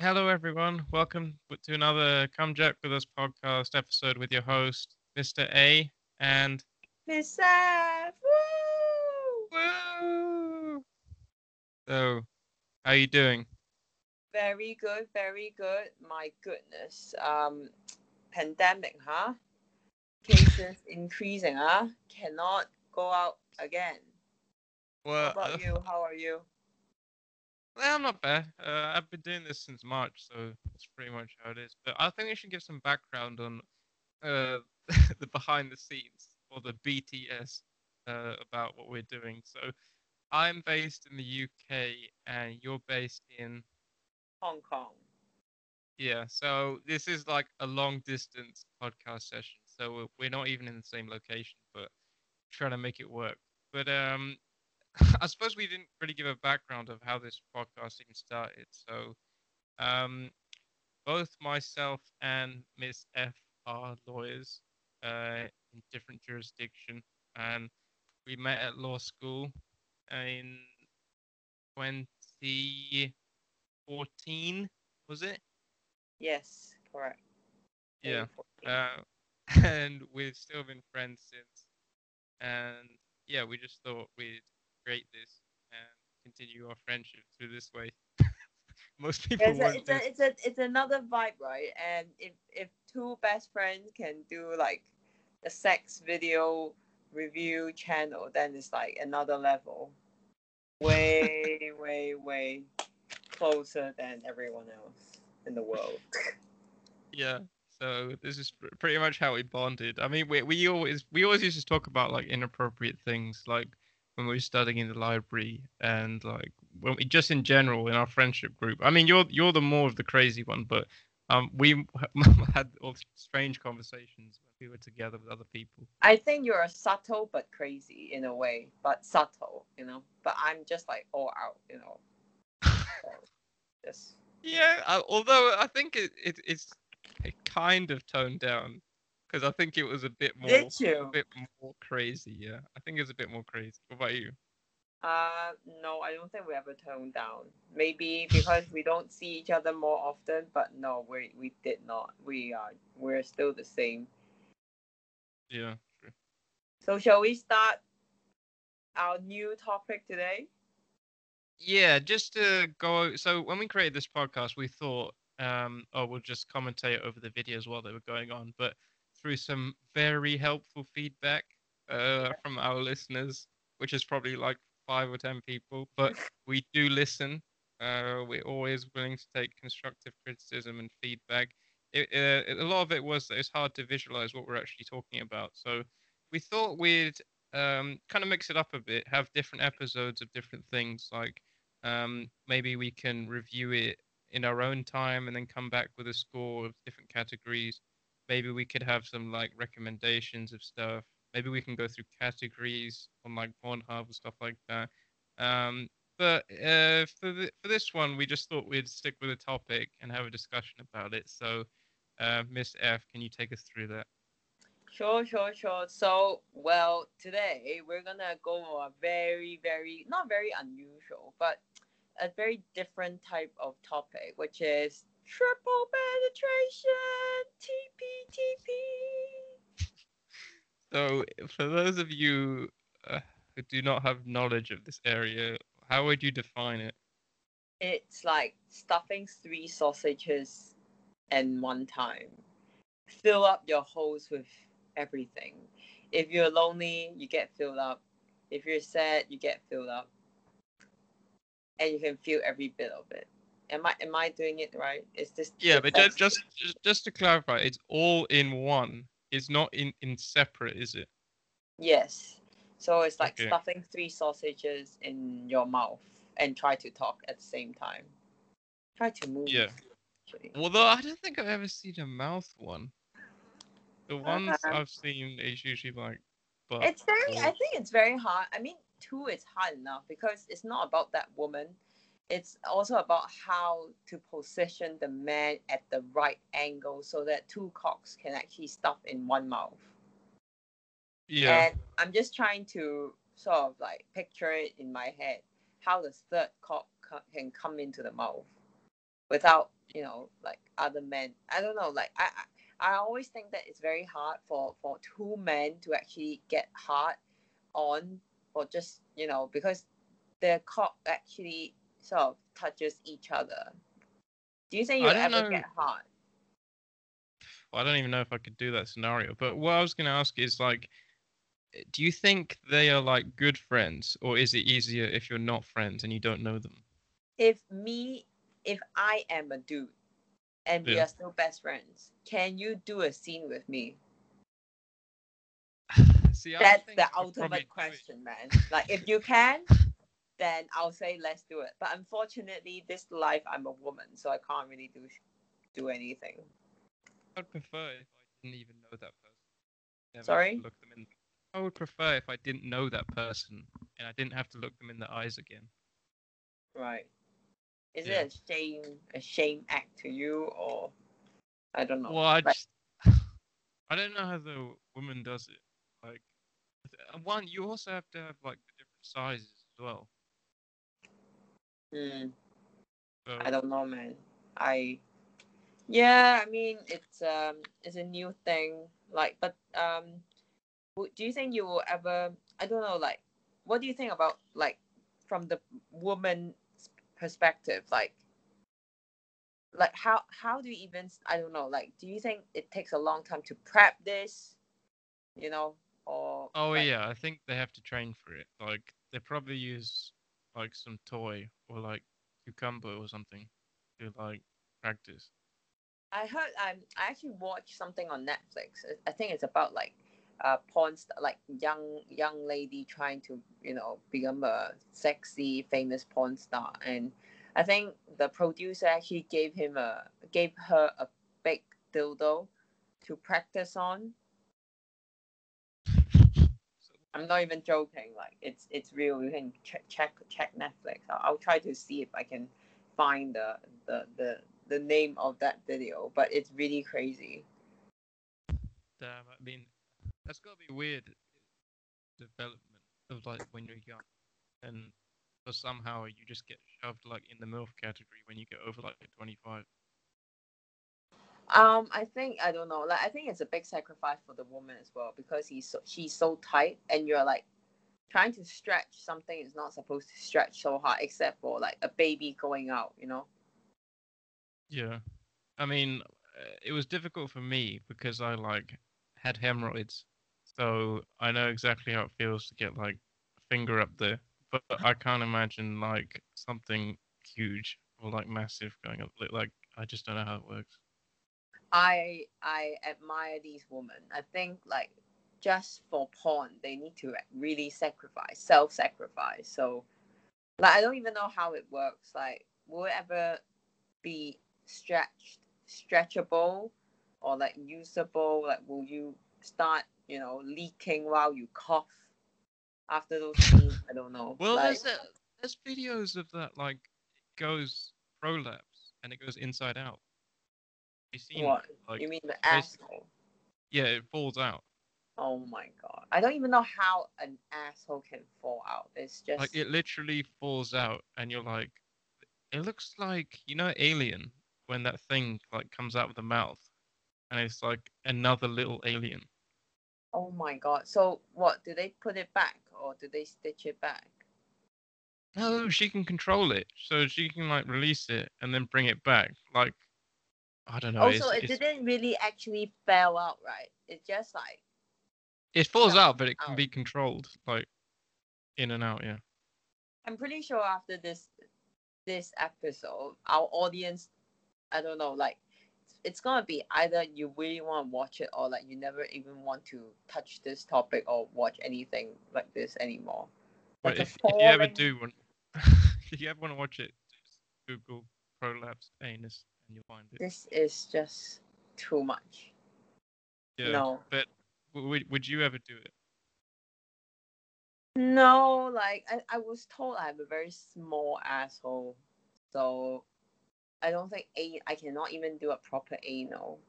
Hello, everyone. Welcome to another Come Jack with Us podcast episode with your host, Mr. A, and Miss F. Woo! Woo! So, how are you doing? Very good, very good. My goodness. Um, pandemic, huh? Cases increasing, huh? Cannot go out again. Well, How about you? How are you? Well, I'm not bad. Uh, I've been doing this since March, so that's pretty much how it is. But I think we should give some background on uh, the behind the scenes or the BTS uh, about what we're doing. So, I'm based in the UK, and you're based in Hong Kong. Yeah, so this is like a long distance podcast session. So we're- we're not even in the same location, but trying to make it work. But um, I suppose we didn't really give a background of how this podcast even started. So um, both myself and Miss F are lawyers uh, in different jurisdiction, and we met at law school in 2014, was it? Yes, correct. Yeah. Uh, and we've still been friends since. And yeah, we just thought we'd create this and continue our friendship through this way. Most people it's, a, it's, a, it's, a, it's another vibe, right? And if, if two best friends can do like a sex video review channel, then it's like another level. Way, way, way closer than everyone else in the world. Yeah. So this is pr- pretty much how we bonded. I mean, we we always we always used to talk about like inappropriate things, like when we were studying in the library, and like when we, just in general in our friendship group. I mean, you're you're the more of the crazy one, but um, we had all strange conversations when we were together with other people. I think you're subtle but crazy in a way, but subtle, you know. But I'm just like all out, you know. So, just Yeah, I, although I think it, it it's it kind of toned down because I think it was a bit more did a you? bit more crazy. Yeah, I think it was a bit more crazy. What about you? Uh, no, I don't think we ever toned down. Maybe because we don't see each other more often, but no, we we did not. We are we're still the same. Yeah, true. So shall we start our new topic today? Yeah, just to go. So when we created this podcast, we thought, um, oh, we'll just commentate over the videos while they were going on. But through some very helpful feedback uh, from our listeners, which is probably like five or ten people, but we do listen. Uh, we're always willing to take constructive criticism and feedback. It, uh, a lot of it was that it's hard to visualize what we're actually talking about. So we thought we'd um, kind of mix it up a bit, have different episodes of different things. Like um, maybe we can review it in our own time and then come back with a score of different categories. Maybe we could have some like recommendations of stuff. Maybe we can go through categories on like Pornhub and stuff like that. Um, but uh, for the, for this one, we just thought we'd stick with a topic and have a discussion about it. So, uh, Miss F, can you take us through that? Sure, sure, sure. So, well, today we're gonna go a very, very not very unusual, but a very different type of topic, which is triple penetration, TP, TP. So, for those of you uh, who do not have knowledge of this area, how would you define it? It's like stuffing three sausages in one time. Fill up your holes with everything. If you're lonely, you get filled up. If you're sad, you get filled up. And you can feel every bit of it. Am I am I doing it right? Is this Yeah, but just, just just just to clarify, it's all in one. It's not in in separate, is it? Yes. So it's like Okay. stuffing three sausages in your mouth and try to talk at the same time. Try to move. Yeah. Actually. Although I don't think I've ever seen a mouth one. The ones Uh, I've seen is usually like, but It's very. I think it's very hard. I mean, two is hard enough because it's not about that woman. It's also about how to position the man at the right angle so that two cocks can actually stuff in one mouth. yeah, And I'm just trying to sort of like picture it in my head how the third cock can come into the mouth. without you know like other men. I don't know. Like I I, I always think that it's very hard for for two men to actually get hard on or just you know because their cock actually sort of touches each other. Do you think you ever know. get hard? I don't even know if I could do that scenario. But what I was going to ask is like, eh, do you think they are like good friends, or is it easier if you're not friends and you don't know them? If me, if I am a dude, and we are still best friends, can you do a scene with me? See, That's the ultimate question, man. Like, if you can, then I'll say let's do it. But unfortunately, this life I'm a woman, so I can't really do do anything. I'd prefer if I didn't even know that person. Never Sorry? Look them in. I would prefer if I didn't know that person and I didn't have to look them in the eyes again. Right? Is Yeah. it a shame a shame act to you, or I don't know? Well, I Like, just, I don't know how the woman does it. Like, one, you also have to have like the different sizes as well. So, I don't know, man. I yeah, I mean it's um it's a new thing. Like, but um, do you think you will ever? I don't know. Like, what do you think about like from the woman's perspective? Like, like how how do you even? I don't know. Like, do you think it takes a long time to prep this? You know, or Oh like- yeah, I think they have to train for it. Like they probably use like some toy or like cucumber or something to like practice. I heard um, I actually watched something on Netflix. I- think it's about like uh porn star, like young young lady trying to you know become a sexy famous porn star, and I think the producer actually gave him a gave her a big dildo to practice on. So, I'm not even joking. Like it's it's real. You can check check check Netflix. I'll, I'll try to see if I can find the the the the name of that video. But it's really crazy. damn, I mean, that's gotta be weird development of like when you're young, and somehow you just get shoved like in the MILF category when you get over like 25. Um, I think I don't know. Like I think it's a big sacrifice for the woman as well because he's so, she's so tight, and you're like trying to stretch something is not supposed to stretch so hard, except for like a baby going out. You know. Yeah, I mean, uh, it was difficult for me because I like had hemorrhoids, so I know exactly how it feels to get like finger up there. But I can't imagine like something huge or like massive going up. Like I just don't know how it works. I I admire these women. I think like just for porn, they need to really sacrifice, self-sacrifice. So, like, I don't even know how it works. Like, will it ever be stretched, stretchable, or like usable? Like, will you start, you know, leaking while you cough after those scenes? I don't know. Well, like, there's a, there's videos of that like it goes prolapse and it goes inside out. You seen what? Like you mean the asshole? yeah, it falls out. Oh my god! I don't even know how an asshole can fall out. It's just Like it literally falls out, and you're like, it looks like you know Alien when that thing like comes out of the mouth, and it's like another little alien. Oh my god. So what, do they put it back or do they stitch it back? No, she can control it, so she can like release it and then bring it back. Like I don't know. also, it's, it it's- didn't really actually fell out, right? It just like it falls out, but it can out. be controlled, like in and out. Yeah. I'm pretty sure after this this episode, our audience I don't know, like it's gonna be either you really want to watch it or like you never even want to touch this topic or watch anything like this anymore. But That's if, if you ever do want, if you ever want to watch it, just Google prolapse anus and you'll find it. This is just too much. Yeah. No. But would would you ever do it? No, like I, I was told I have a very small asshole, so I don't think a I cannot even do a proper anal.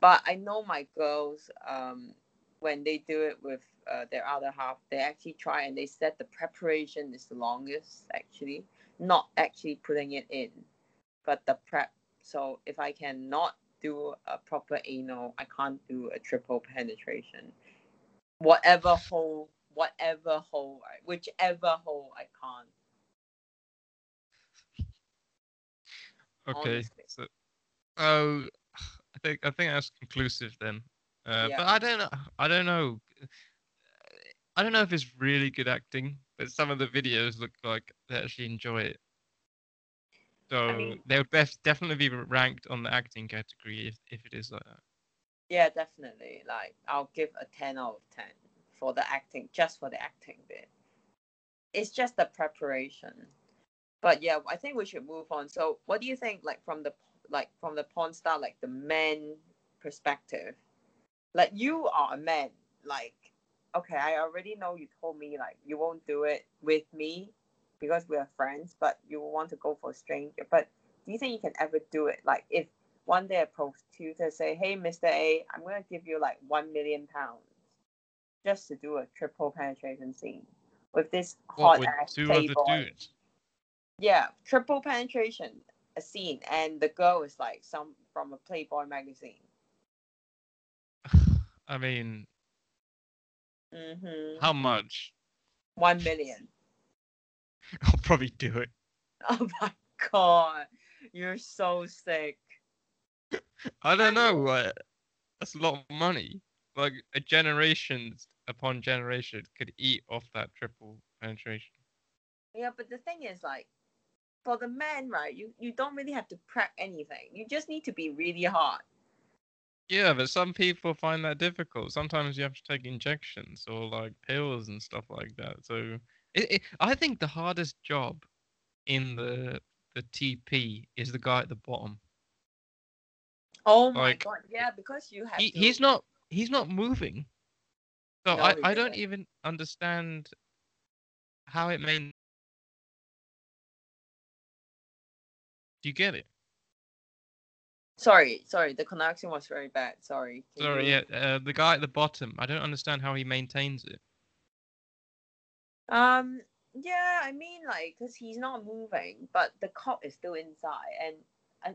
But I know my girls, um, when they do it with uh, their other half, they actually try and they said the preparation is the longest actually, not actually putting it in, but the prep So if I cannot do a proper anal, I can't do a triple penetration. Whatever hole, whatever hole, whichever hole I can't. Okay. Honestly. So, oh, I think I think that's conclusive then. Uh, Yeah. But I don't know. I don't know. I don't know if it's really good acting, but some of the videos look like they actually enjoy it. So mean- they would best definitely be ranked on the acting category if, if it is like that. Yeah, definitely. Like I'll give a ten out of ten for the acting, just for the acting bit. It's just the preparation. But yeah, I think we should move on. So, what do you think, like from the like from the porn star, like the man perspective? Like you are a man. Like, okay, I already know you told me like you won't do it with me because we are friends, but you want to go for a stranger. But do you think you can ever do it? Like, if one day a prostitute say, "Hey, Mister A, I'm gonna give you like one million pounds just to do a triple penetration scene with this What hot with ass two other playboy." dudes? Yeah, triple penetration, a scene, and the girl is like some from a Playboy magazine. I mean, Mm-hmm. how much? One million. I'll probably do it. Oh my god, you're so sick. I don't know. Uh, that's a lot of money. Like a generations upon generation could eat off that triple penetration. Yeah, but the thing is, like, for the men, right? You you don't really have to prep anything. You just need to be really hot. Yeah, but some people find that difficult. Sometimes you have to take injections or like pills and stuff like that. So it, it, I think the hardest job in the the TP is the guy at the bottom. Oh my Like, god, yeah, because you have He, to. he's not he's not moving. So No, I, I don't even understand how it may. Do you get it? Sorry, sorry, the connection was very bad. Sorry. Can Sorry, you- yeah, uh, the guy at the bottom. I don't understand how he maintains it. Um. Yeah, I mean, like, cause he's not moving, but the cop is still inside, and I,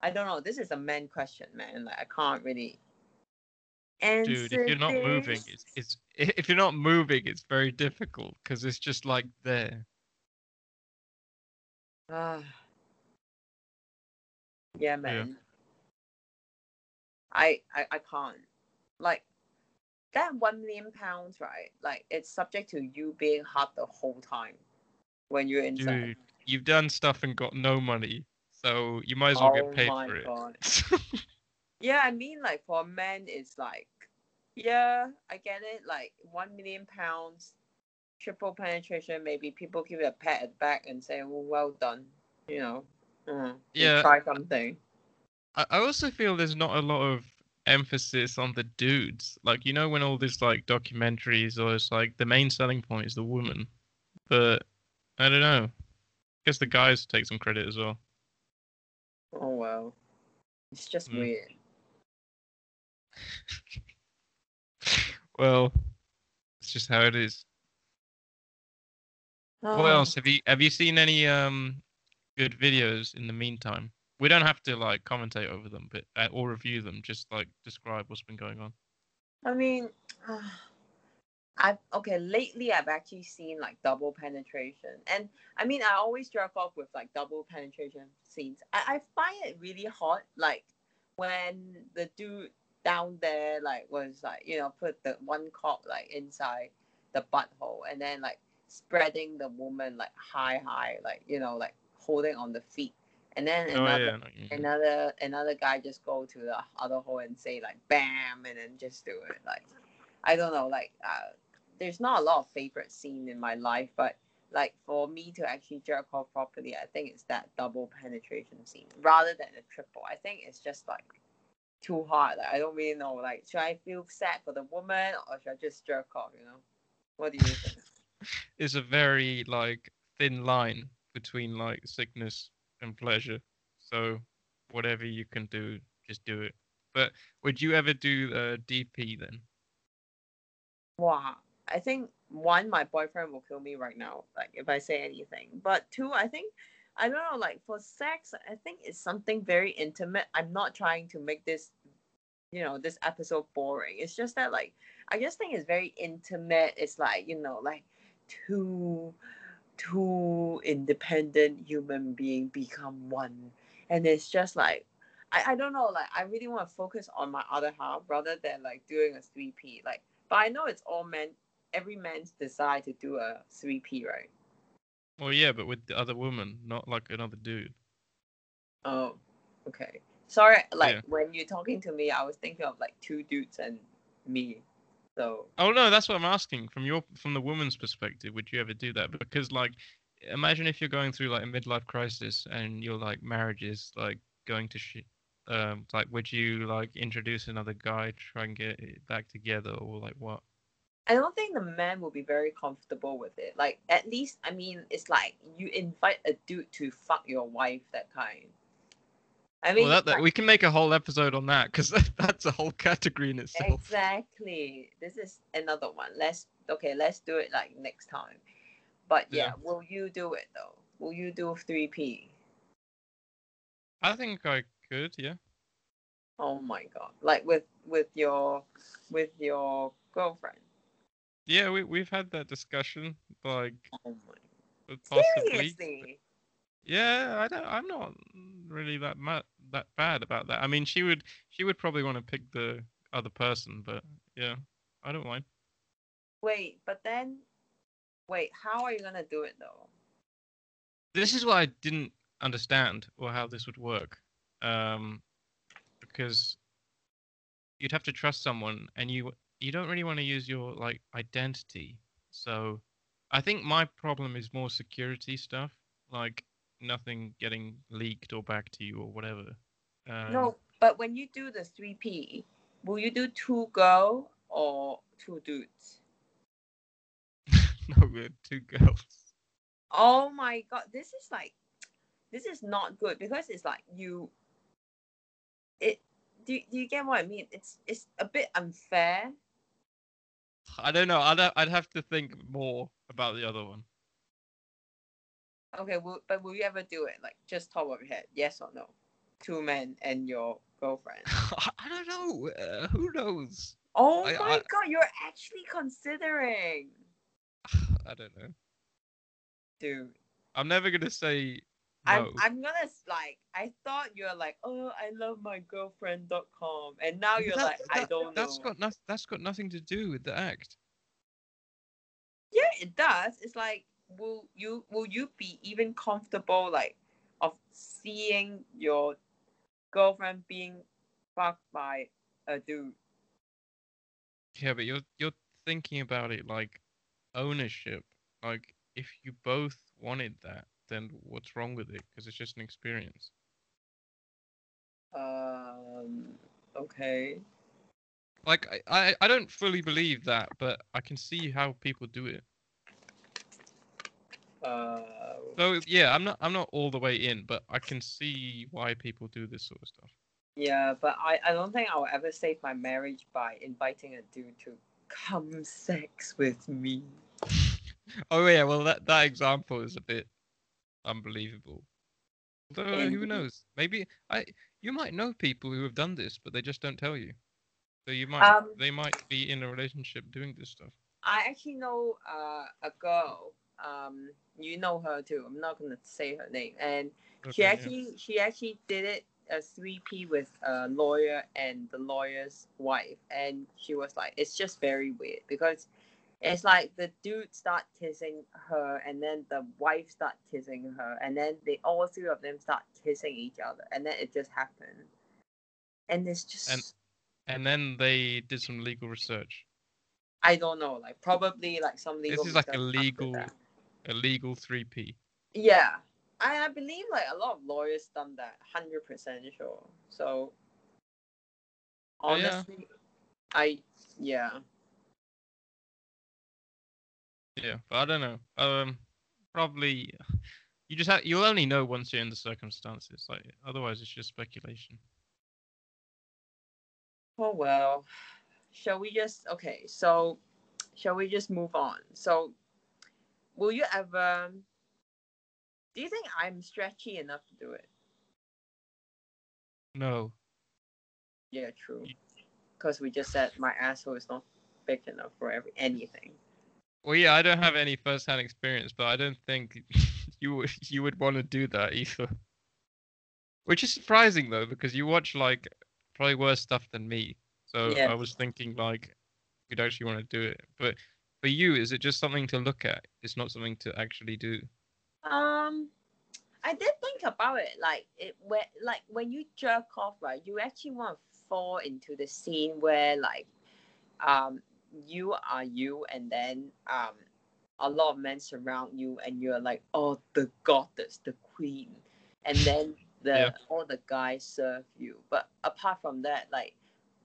I don't know. This is a man question, man. Like, I can't really. Answer Dude, if you're not moving, it's it's if you're not moving, it's very difficult because it's just like there. Ah. yeah, man. I, I I can't. Like that one million pounds, right? Like it's subject to you being hot the whole time when you're inside. Dude, you've done stuff and got no money, so you might as well oh get paid for it. god. Yeah, I mean, like for a man, it's like, yeah, I get it. Like one million pounds, triple penetration. Maybe people give you a pat at the back and say, "Well, well done," you know. Mm, Yeah. Try something. I I also feel there's not a lot of emphasis on the dudes. Like you know when all these like documentaries or it's like the main selling point is the woman, but I don't know. I guess the guys take some credit as well. Oh well. It's just Mm. weird. well, it's just how it is. What Oh, else have you have you seen any um good videos in the meantime? We don't have to like commentate over them, but uh, or review them. Just like describe what's been going on. I mean, I've okay. Lately, I've actually seen like double penetration, and I mean, I always jerk off with like double penetration scenes. I, I find it really hot, like when the dude down there like was like you know put the one cock like inside the butthole, and then like spreading the woman like high high, like you know like holding on the feet, and then Oh another yeah, I know what you mean. another another guy just go to the other hole and say like bam and then just do it like i don't know like uh, there's not a lot of favorite scene in my life but like for me to actually jerk off properly i think it's that double penetration scene rather than the triple. I think it's just like too hard like i don't really know like should i feel sad for the woman or should i just jerk off you know? What do you think? It's a very like thin line between like sickness and pleasure. So whatever you can do, just do it. But would you ever do uh, DP then? Wow. I think one, my boyfriend will kill me right now, like if I say anything. But two, I think I don't know, like for sex, I think it's something very intimate. I'm not trying to make this, you know, this episode boring. It's just that like I just think it's very intimate. It's like, you know, like two two independent human being become one. And it's just like I, I don't know, like I really want to focus on my other half rather than like doing a three P. Like but I know it's all men every man's desire to do a three P, right? Well, yeah, but with the other woman, not like another dude. Oh, okay. Sorry, like Yeah. when you're talking to me, I was thinking of like two dudes and me. So Oh no, that's what I'm asking. From your from the woman's perspective, would you ever do that? Because like, imagine if you're going through like a midlife crisis and your like marriage is like going to shit. Um, like, would you like introduce another guy, try and get it back together, or like what? I don't think the man will be very comfortable with it. Like at least, I mean, it's like you invite a dude to fuck your wife, that kind. I mean, well, that, that we can make a whole episode on that because that's a whole category in itself. exactly. This is another one. Let's okay. Let's do it like next time. But yeah, Yeah. will you do it though? Will you do three P? I think I could, yeah. Oh my god! Like with with your with your girlfriend. Yeah, we we've had that discussion, like Oh my. possibly. Yeah, I don't. I'm not really that ma- that bad about that. I mean, she would she would probably want to pick the other person, but yeah, I don't mind. Wait, but then, wait. How are you gonna do it though? This is what I didn't understand or how this would work, um, because you'd have to trust someone, and you you don't really want to use your like identity. So, I think my problem is more security stuff, like nothing getting leaked or back to you or whatever. Um, no, but when you do the three P, will you do two girl or two dudes? no, we're two girls. Oh my god, this is like, this is not good because it's like you. It do, do you get what I mean? It's it's a bit unfair. I don't know. I'd I'd have to think more about the other one. Okay, will, but will you ever do it? Like just top of your head, yes or no? Two men and your girlfriend. I don't know. Uh, who knows? Oh I- my I- god, you're actually considering, I don't know. dude. I'm never gonna say I'm. I'm gonna like I thought you're like oh I love my girlfriend.com and now you're that- like I don't That's know. got nothing. That's got nothing to do with the act. Yeah, it does. It's like will you will you be even comfortable like of seeing your girlfriend being fucked by a dude? Yeah, but you're you're thinking about it like ownership. Like if you both wanted that, then what's wrong with it? Because it's just an experience. Um. Okay. Like I, I I don't fully believe that, but I can see how people do it. Uh. So yeah, I'm not I'm not all the way in, but I can see why people do this sort of stuff. Yeah, but I I don't think I will ever save my marriage by inviting a dude to come sex with me. Oh yeah, well that that example is a bit unbelievable. Although who knows? Maybe I you might know people who have done this, but they just don't tell you. So you might Um, they might be in a relationship doing this stuff. I actually know uh, a girl. Um, you know her too. I'm not gonna say her name, and she Okay, yeah. actually she actually did it a three P with a lawyer and the lawyer's wife, and she was like, it's just very weird because it's like the dude start kissing her, and then the wife start kissing her, and then they all three of them start kissing each other, and then it just happened, and it's just. And- And then they did some legal research. I don't know, like probably like some legal. This is like a legal. A legal 3P. Yeah, I, I believe like a lot of lawyers done that, hundred percent sure. So Oh, yeah. honestly, I yeah. Yeah, but I don't know. Um probably you just have you'll only know once you're in the circumstances. Like otherwise it's just speculation. Oh well, shall we just okay? So, shall we just move on? So, will you ever um, Do you think I'm stretchy enough to do it? No. Yeah, true. Because we just said my asshole is not big enough for every anything. Well, yeah, I don't have any first-hand experience, but I don't think you would you would want to do that either. Which is surprising though, because you watch like probably worse stuff than me. So Yeah. I was thinking like you'd actually want to do it. But for you, is it just something to look at? It's not something to actually do. Um, I did think about it. Like it, where like when you jerk off, right? You actually want to fall into the scene where like, um, you are you, and then um, a lot of men surround you, and you're like, oh, the goddess, the queen, and then the Yeah. all the guys serve you. But apart from that, like.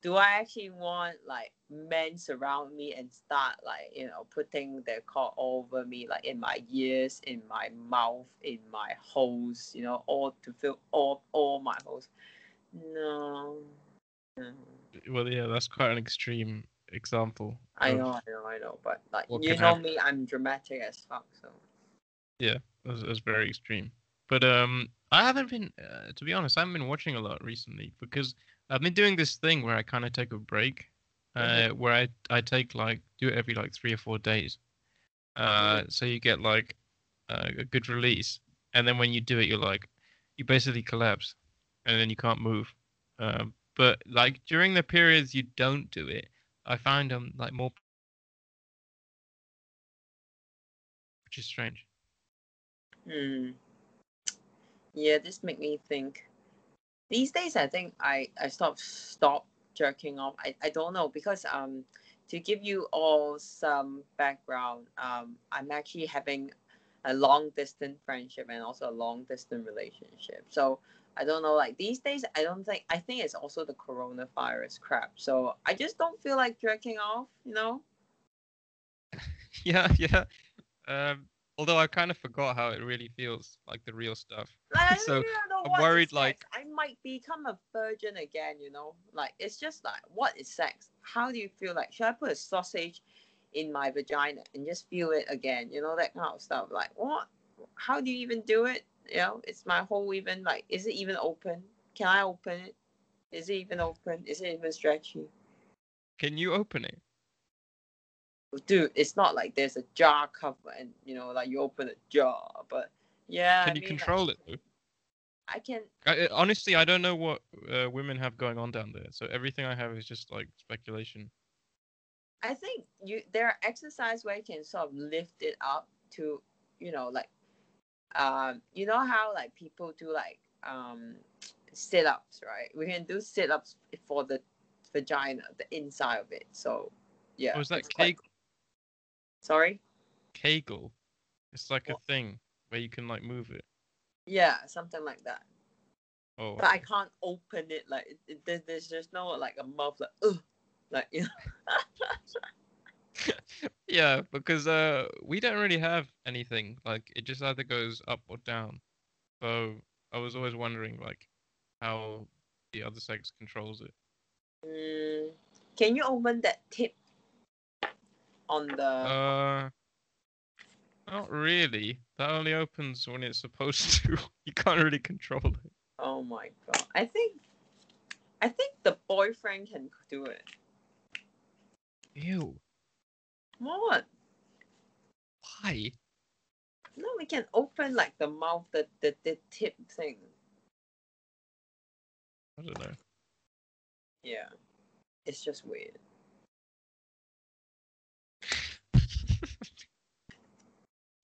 Do I actually want like men surround me and start like you know putting their cock all over me like in my ears, in my mouth, in my holes, you know, all to fill all all my holes? No. no. Well, yeah, that's quite an extreme example. I know, I know, I know, but like you know happen. me, I'm dramatic as fuck. So Yeah, That's, that's very extreme. But um, I haven't been, uh, to be honest, I haven't been watching a lot recently because I've been doing this thing where I kind of take a break, uh, Mhm. where I I take like do it every like three or four days. Uh, so you get like uh, a good release, and then when you do it, you're like, you basically collapse, and then you can't move. Um, but like during the periods you don't do it, I find them like more, which is strange. Hmm. Yeah, this make me think. These days, I think I I stop stop jerking off. I, I don't know because um to give you all some background, um I'm actually having a long distance friendship and also a long distance relationship. So I don't know. Like these days, I don't think I think it's also the coronavirus crap. So I just don't feel like jerking off. You know. Yeah, yeah. Um, although I kind of forgot how it really feels, like the real stuff. Like, So, don't even know I'm worried, sex. like- I might become a virgin again. You know, like it's just like what is sex? How do you feel like? Should I put a sausage in my vagina and just feel it again? You know that kind of stuff. Like what? How do you even do it? You know, it's my whole even like. Is it even open? Can I open it? Is it even open? Is it even stretchy? Can you open it? Dude, it's not like there's a jar cover and you know like you open a jar, but yeah. Can I you mean, like, control it though? I can I, honestly, I don't know what uh, women have going on down there. So everything I have is just like speculation. I think you there are exercise where you can sort of lift it up to, you know, like, um, you know how like people do like um, sit ups, right? We can do sit ups for the vagina, the inside of it. So, yeah. Oh, that cake Sorry. Kegel? It's like a thing where you can like move it. Yeah, something like that. Oh, But I can't open it like it, it, there- there's just no like a mouth like ugh, like you know. yeah, because uh, we don't really have anything. Like it just either goes up or down. So I was always wondering like how the other sex controls it. Mm, can you open that tip on the? Uh, not really. That only opens when it's supposed to. You can't really control it. Oh my god! I think, I think the boyfriend can do it. Ew. What? Why? No, we can open like the mouth, the the, the tip thing. I don't know. Yeah, it's just weird.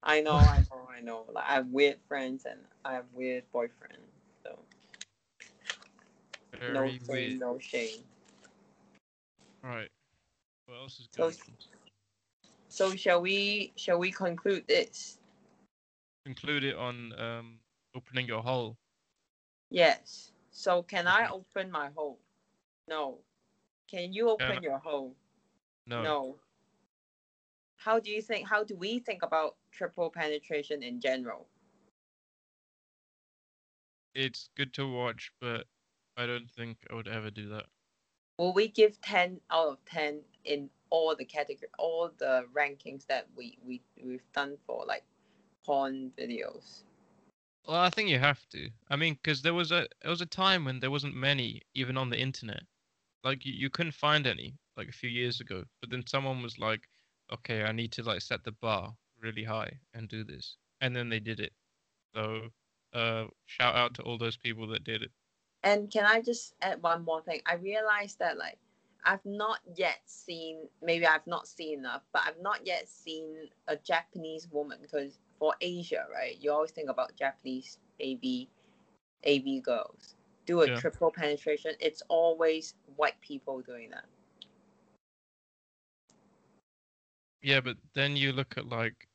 I know, I know, I know. Like I have weird friends and I have weird boyfriends. So no shame, weird. no shame. Right. What else is So- going on? So shall we? Shall we conclude this? Conclude it on um opening your hole. Yes. So can I Mhm. open my hole? No. Can you open no. your hole? No. No. How do you think? How do we think about triple penetration in general? It's good to watch, but I don't think I would ever do that. Will we give ten out of ten in all the category, all the rankings that we we we've done for like porn videos? Well, I think you have to. I mean, because there was a there was a time when there wasn't many even on the internet. Like you, you couldn't find any like a few years ago. But then someone was like, "Okay, I need to like set the bar really high and do this," and then they did it. So, uh, shout out to all those people that did it. And can I just add one more thing? I realized that like I've not yet seen maybe I've not seen enough, but I've not yet seen a Japanese woman because for Asia, right? You always think about Japanese AV AV girls do a Yeah. triple penetration. It's always white people doing that. Yeah, but then you look at like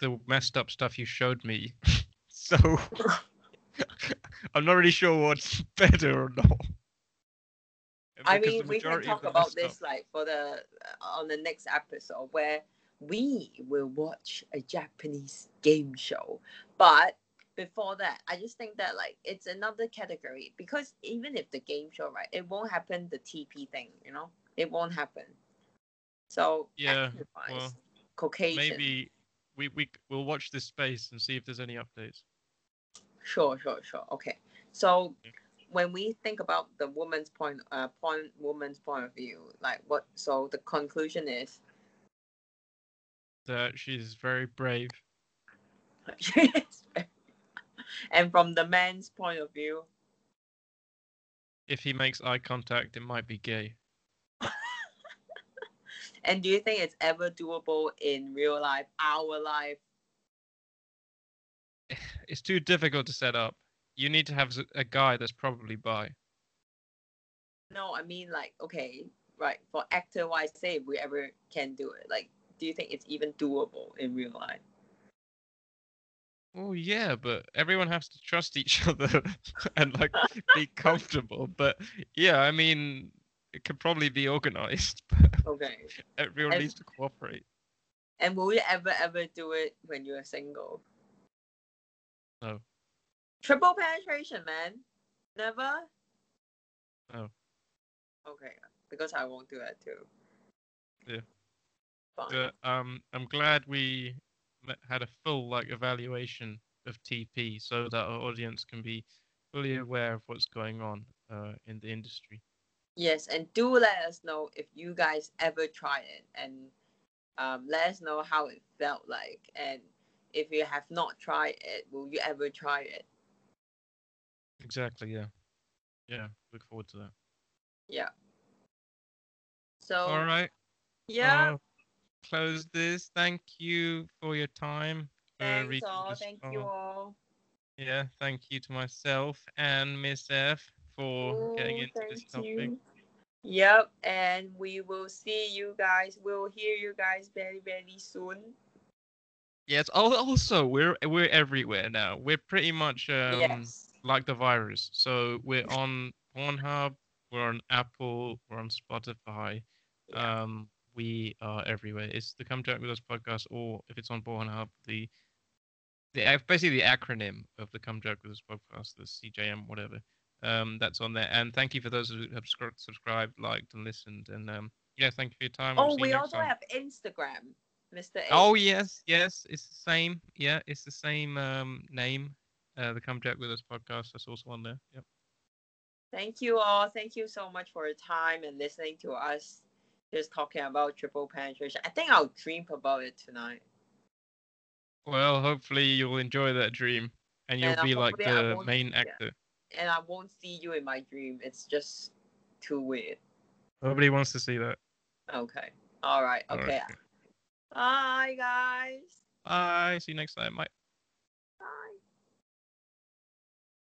the messed up stuff you showed me. so I'm not really sure what's better or not. I mean, we can talk about up- this like for the uh, on the next episode where we will watch a Japanese game show. But before that, I just think that like it's another category because even if the game show, right, it won't happen the TP thing, you know, it won't happen. So Yeah, well, Caucasian, Maybe we we we'll watch this space and see if there's any updates. Sure, sure, sure. Okay. So when we think about the woman's point, uh, point, woman's point of view, like what? So the conclusion is, That she's very brave. and from the man's point of view, If he makes eye contact, it might be gay. And do you think it's ever doable in real life, our life? It's too difficult to set up. You need to have a guy that's probably bi. No, I mean like, okay, right. For actor wise, say if we ever can do it, like, do you think it's even doable in real life? Oh yeah, but everyone has to trust each other and like be comfortable. But yeah, I mean, it could probably be organized. Okay. everyone And- needs to cooperate. And will you ever ever do it when you're single? No. Triple penetration, man. Never. No. Okay, because I won't do that too. Yeah. Fine. But um, I'm glad we had a full like evaluation of TP, so that our audience can be fully aware of what's going on uh, in the industry. Yes, and do let us know if you guys ever tried it, and um, let us know how it felt like. And if you have not tried it, will you ever try it? Exactly. Yeah. Yeah. Look forward to that. Yeah. So All right. yeah, I'll close this. Thank you for your time. thanks all. Thank you all. Yeah, thank you to myself and Miss F for getting Oh, into this topic. you. Yep, and we will see you guys. We'll hear you guys very, very soon. Yes. Also, we're we're everywhere now. We're pretty much um, yes. like the virus. So we're on Pornhub, we're on Apple, we're on Spotify. Yeah. Um, we are everywhere. It's the Come Jack with Us podcast, or if it's on Pornhub, the the basically the acronym of the Come Jack with Us podcast, the CJM, whatever. Um, that's on there. And thank you for those who have scr- subscribed, liked, and listened. And um, yeah, thank you for your time. We'll oh, we also time. have Instagram, Mr. A. Oh yes, yes, it's the same. Yeah, it's the same um, name. Uh, the Come Jack with Us podcast. That's also on there. Yep. Thank you all. Thank you so much for your time and listening to us just talking about triple penetration. I think I'll dream about it tonight. Well, hopefully you'll enjoy that dream, and you'll And, be like the main yeah. And I won't see you in my dream. It's just too weird. Nobody wants to see that. Okay. All right. All right, Okay. okay. Bye, guys. Bye. See you next time. Bye.